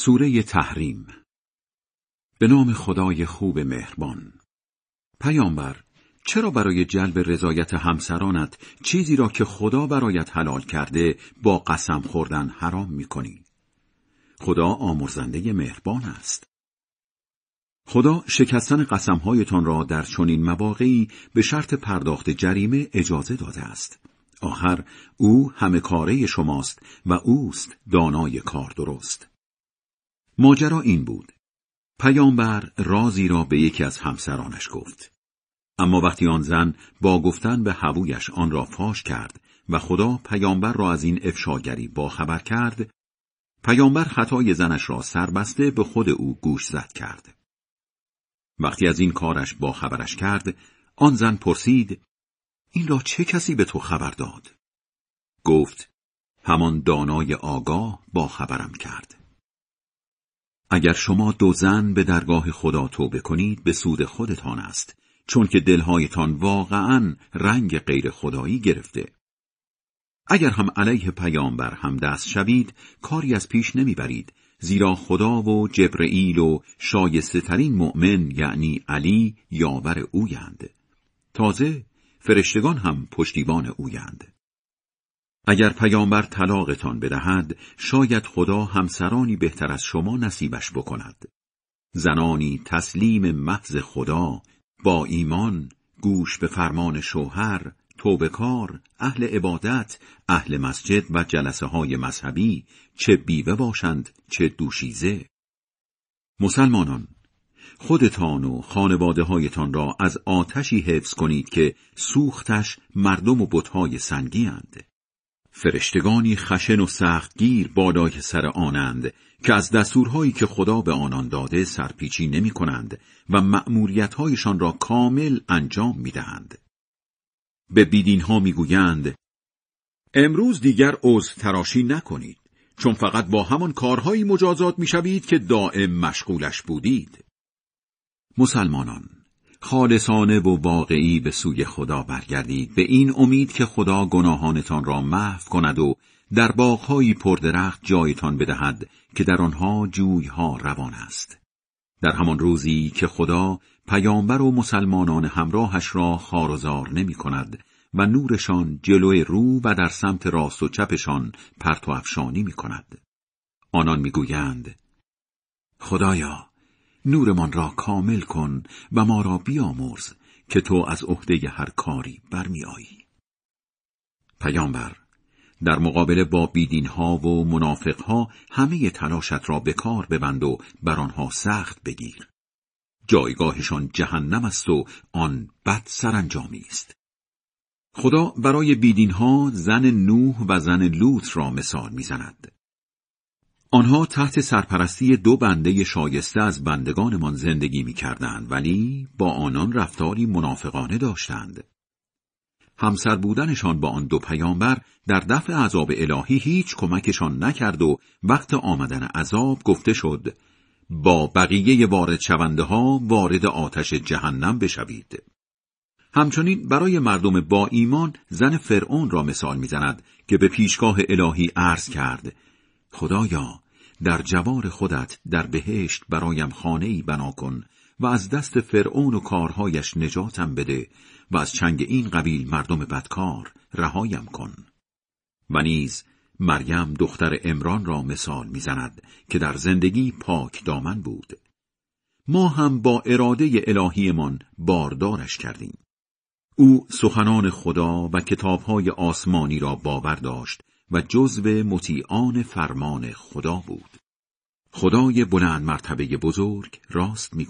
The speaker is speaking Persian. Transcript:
سوره تحریم به نام خدای خوب مهربان پیامبر چرا برای جلب رضایت همسرانت چیزی را که خدا برایت حلال کرده با قسم خوردن حرام می کنی؟ خدا آمرزنده مهربان است. خدا شکستن قسمهایتان را در چنین مواقعی به شرط پرداخت جریمه اجازه داده است. آخر او همه کاره شماست و اوست دانای کار درست. ماجرا این بود. پیامبر رازی را به یکی از همسرانش گفت. اما وقتی آن زن با گفتن به هوویش آن را فاش کرد و خدا پیامبر را از این افشاگری باخبر کرد، پیامبر خطای زنش را سربسته به خود او گوش زد کرد. وقتی از این کارش با خبرش کرد، آن زن پرسید این را چه کسی به تو خبر داد؟ گفت همان دانای آگاه با خبرم کرد. اگر شما دو زن به درگاه خدا توبه کنید به سود خودتان است چون که دلهایتان واقعا رنگ غیر خدایی گرفته. اگر هم علیه پیامبر هم دست شوید کاری از پیش نمی‌برید زیرا خدا و جبرئیل و شایسته ترین مؤمن یعنی علی یاور اویند تازه فرشتگان هم پشتیبان اویند اگر پیامبر طلاقتان بدهد شاید خدا همسرانی بهتر از شما نصیبش بکند زنانی تسلیم محض خدا با ایمان گوش به فرمان شوهر توبکار اهل عبادت اهل مسجد و جلسه های مذهبی چه بیوه باشند چه دوشیزه مسلمانان خودتان و خانواده هایتان را از آتشی حفظ کنید که سوختش مردم و بتهای سنگی اند. فرشتگانی خشن و سختگیر بالای سر آنند که از دستورهایی که خدا به آنان داده سرپیچی نمی کنند و مأموریتهایشان را کامل انجام می دهند. به بیدین ها می گویند امروز دیگر عضو تراشی نکنید چون فقط با همان کارهایی مجازات می شوید که دائم مشغولش بودید. مسلمانان خالصانه و واقعی به سوی خدا برگردید به این امید که خدا گناهانتان را محو کند و در باغهایی پردرخت جایتان بدهد که در آنها جویها روان است در همان روزی که خدا پیامبر و مسلمانان همراهش را خارزار نمی کند و نورشان جلوی رو و در سمت راست و چپشان پرتو افشانی می کند. آنان می‌گویند خدایا نورمان را کامل کن و ما را بیامرز که تو از عهده هر کاری برمیآیی. پیامبر در مقابله با بیدین ها و منافق ها همه تلاشت را به کار ببند و بر آنها سخت بگیر. جایگاهشان جهنم است و آن بد سرانجامی است. خدا برای بیدین ها زن نوح و زن لوط را مثال می‌زند. آنها تحت سرپرستی دو بنده شایسته از بندگانمان زندگی می کردند ولی با آنان رفتاری منافقانه داشتند. همسر بودنشان با آن دو پیامبر در دفع عذاب الهی هیچ کمکشان نکرد و وقت آمدن عذاب گفته شد با بقیه وارد شونده ها وارد آتش جهنم بشوید. همچنین برای مردم با ایمان زن فرعون را مثال می‌زند که به پیشگاه الهی عرض کرد خدایا در جوار خودت در بهشت برایم خانه‌ای بنا کن و از دست فرعون و کارهایش نجاتم بده و از چنگ این قبیل مردم بدکار رهایم کن. و نیز مریم دختر امران را مثال می‌زند که در زندگی پاک دامن بود. ما هم با اراده الهیمان باردارش کردیم. او سخنان خدا و کتابهای آسمانی را باور داشت و جزو مطیعان فرمان خدا بود. خدای بلند مرتبه بزرگ راست می‌گوید.